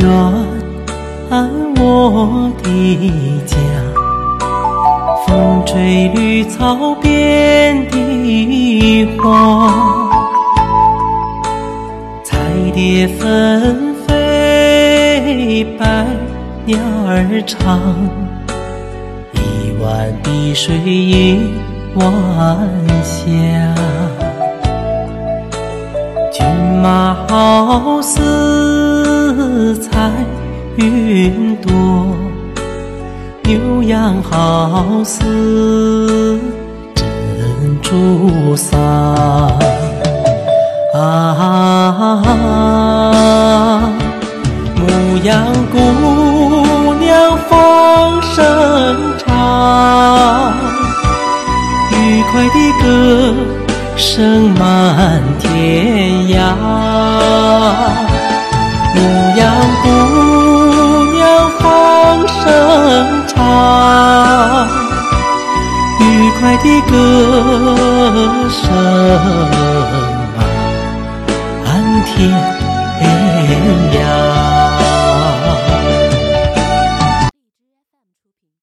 远我的家，风吹绿草遍地花，彩蝶纷飞，百鸟儿唱，一湾碧水映晚霞。骏马好似云朵，牛羊好似珍珠撒。啊，牧羊姑娘放声唱，愉快的歌声满天涯。爱的歌声满天涯。